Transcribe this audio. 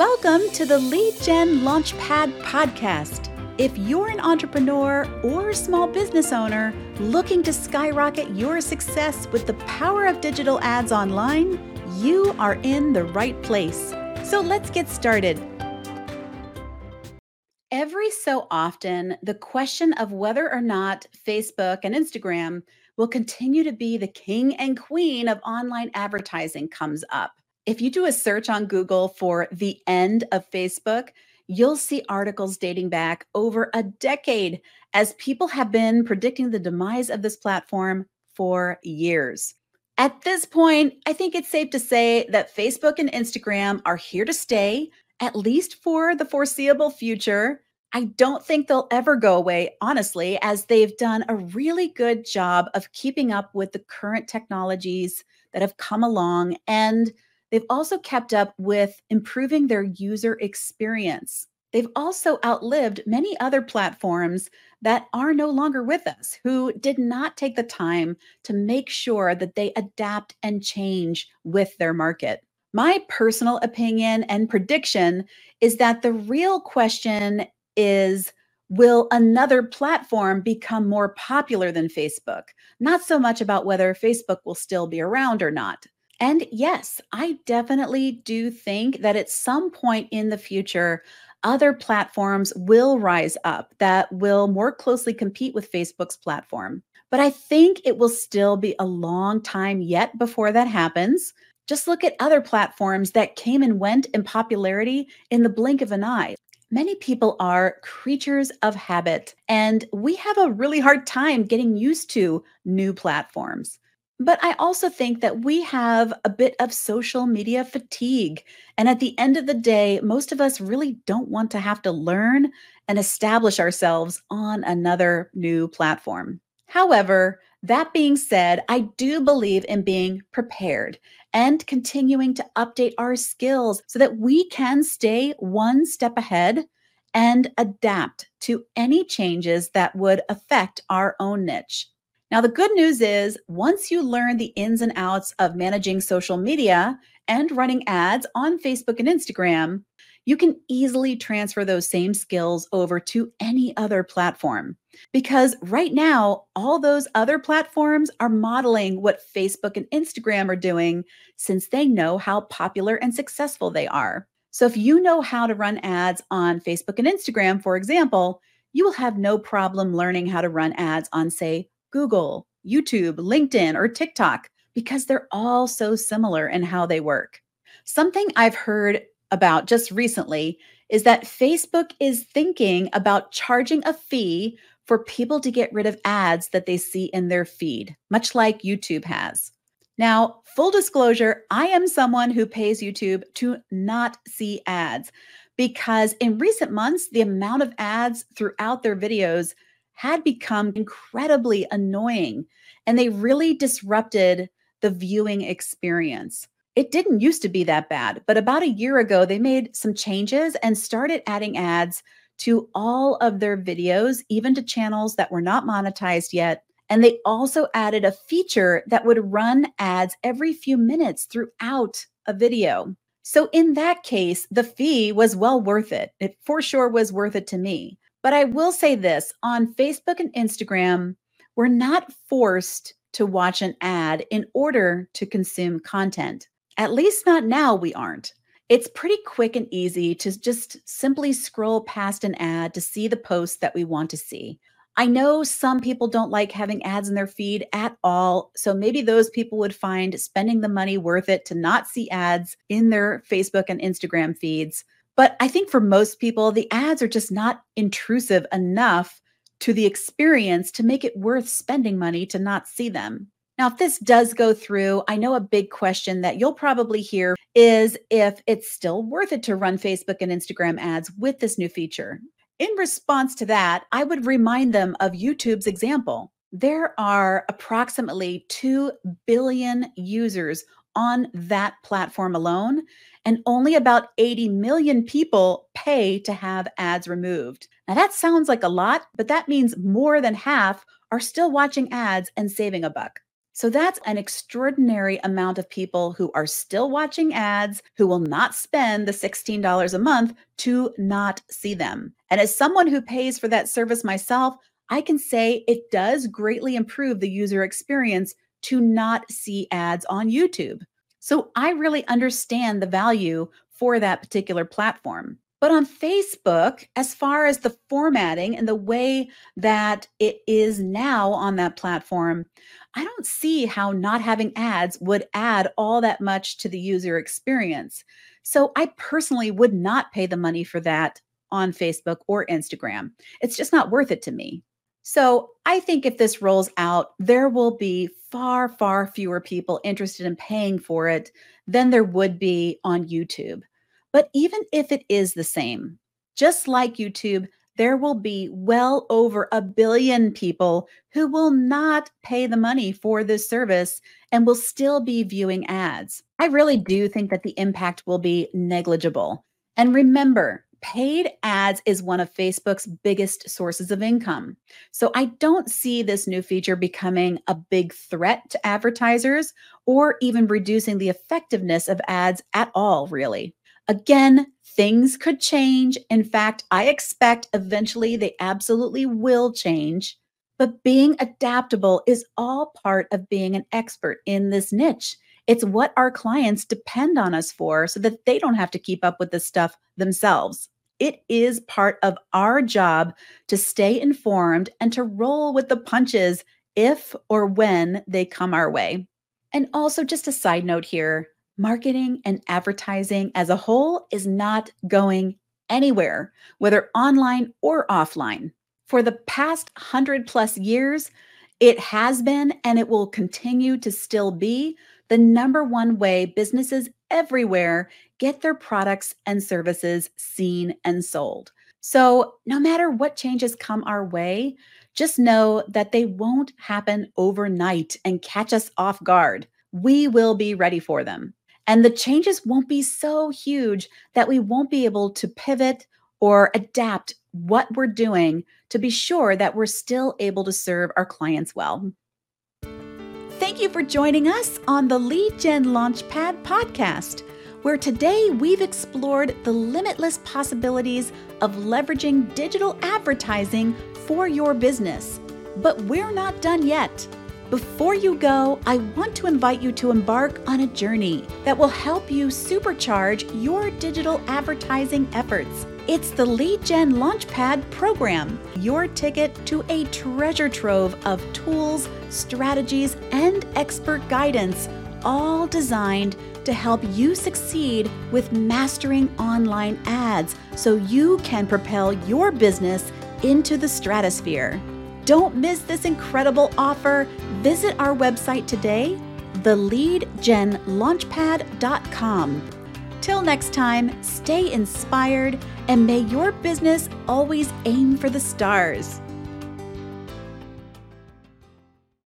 Welcome to the Lead Gen Launchpad podcast. If you're an entrepreneur or small business owner looking to skyrocket your success with the power of digital ads online, you are in the right place. So let's get started. Every so often, the question of whether or not Facebook and Instagram will continue to be the king and queen of online advertising comes up. If you do a search on Google for the end of Facebook, you'll see articles dating back over a decade as people have been predicting the demise of this platform for years. At this point, I think it's safe to say that Facebook and Instagram are here to stay, at least for the foreseeable future. I don't think they'll ever go away, honestly, as they've done a really good job of keeping up with the current technologies that have come along and They've also kept up with improving their user experience. They've also outlived many other platforms that are no longer with us who did not take the time to make sure that they adapt and change with their market. My personal opinion and prediction is that the real question is Will another platform become more popular than Facebook? Not so much about whether Facebook will still be around or not. And yes, I definitely do think that at some point in the future, other platforms will rise up that will more closely compete with Facebook's platform. But I think it will still be a long time yet before that happens. Just look at other platforms that came and went in popularity in the blink of an eye. Many people are creatures of habit, and we have a really hard time getting used to new platforms. But I also think that we have a bit of social media fatigue. And at the end of the day, most of us really don't want to have to learn and establish ourselves on another new platform. However, that being said, I do believe in being prepared and continuing to update our skills so that we can stay one step ahead and adapt to any changes that would affect our own niche. Now, the good news is once you learn the ins and outs of managing social media and running ads on Facebook and Instagram, you can easily transfer those same skills over to any other platform. Because right now, all those other platforms are modeling what Facebook and Instagram are doing since they know how popular and successful they are. So if you know how to run ads on Facebook and Instagram, for example, you will have no problem learning how to run ads on, say, Google, YouTube, LinkedIn, or TikTok because they're all so similar in how they work. Something I've heard about just recently is that Facebook is thinking about charging a fee for people to get rid of ads that they see in their feed, much like YouTube has. Now, full disclosure, I am someone who pays YouTube to not see ads because in recent months, the amount of ads throughout their videos had become incredibly annoying and they really disrupted the viewing experience. It didn't used to be that bad, but about a year ago, they made some changes and started adding ads to all of their videos, even to channels that were not monetized yet. And they also added a feature that would run ads every few minutes throughout a video. So, in that case, the fee was well worth it. It for sure was worth it to me. But I will say this on Facebook and Instagram, we're not forced to watch an ad in order to consume content. At least not now, we aren't. It's pretty quick and easy to just simply scroll past an ad to see the post that we want to see. I know some people don't like having ads in their feed at all. So maybe those people would find spending the money worth it to not see ads in their Facebook and Instagram feeds. But I think for most people, the ads are just not intrusive enough to the experience to make it worth spending money to not see them. Now, if this does go through, I know a big question that you'll probably hear is if it's still worth it to run Facebook and Instagram ads with this new feature. In response to that, I would remind them of YouTube's example. There are approximately 2 billion users on that platform alone and only about 80 million people pay to have ads removed. Now, that sounds like a lot, but that means more than half are still watching ads and saving a buck. So that's an extraordinary amount of people who are still watching ads, who will not spend the $16 a month to not see them. And as someone who pays for that service myself, I can say it does greatly improve the user experience to not see ads on YouTube. So I really understand the value for that particular platform. But on Facebook, as far as the formatting and the way that it is now on that platform, I don't see how not having ads would add all that much to the user experience. So I personally would not pay the money for that on Facebook or Instagram. It's just not worth it to me. So I think if this rolls out, there will be far, far fewer people interested in paying for it than there would be on YouTube. But even if it is the same, just like YouTube, there will be well over a billion people who will not pay the money for this service and will still be viewing ads. I really do think that the impact will be negligible. And remember, paid ads is one of Facebook's biggest sources of income. So I don't see this new feature becoming a big threat to advertisers or even reducing the effectiveness of ads at all, really. Again, things could change. In fact, I expect eventually they absolutely will change. But being adaptable is all part of being an expert in this niche. It's what our clients depend on us for so that they don't have to keep up with this stuff themselves. It is part of our job to stay informed and to roll with the punches if or when they come our way. And also, just a side note here marketing and advertising as a whole is not going anywhere, whether online or offline. For the past 100 plus years, it has been and it will continue to still be the number one way businesses everywhere get their products and services seen and sold. So, no matter what changes come our way, just know that they won't happen overnight and catch us off guard. We will be ready for them. And the changes won't be so huge that we won't be able to pivot or adapt what we're doing to be sure that we're still able to serve our clients well. Thank you for joining us on the Lead Gen Launchpad podcast, where today we've explored the limitless possibilities of leveraging digital advertising for your business. But we're not done yet. Before you go, I want to invite you to embark on a journey that will help you supercharge your digital advertising efforts. It's the Lead Gen Launchpad program, your ticket to a treasure trove of tools, strategies, and expert guidance, all designed to help you succeed with mastering online ads so you can propel your business into the stratosphere. Don't miss this incredible offer. Visit our website today, theleadgenlaunchpad.com. Till next time, stay inspired and may your business always aim for the stars.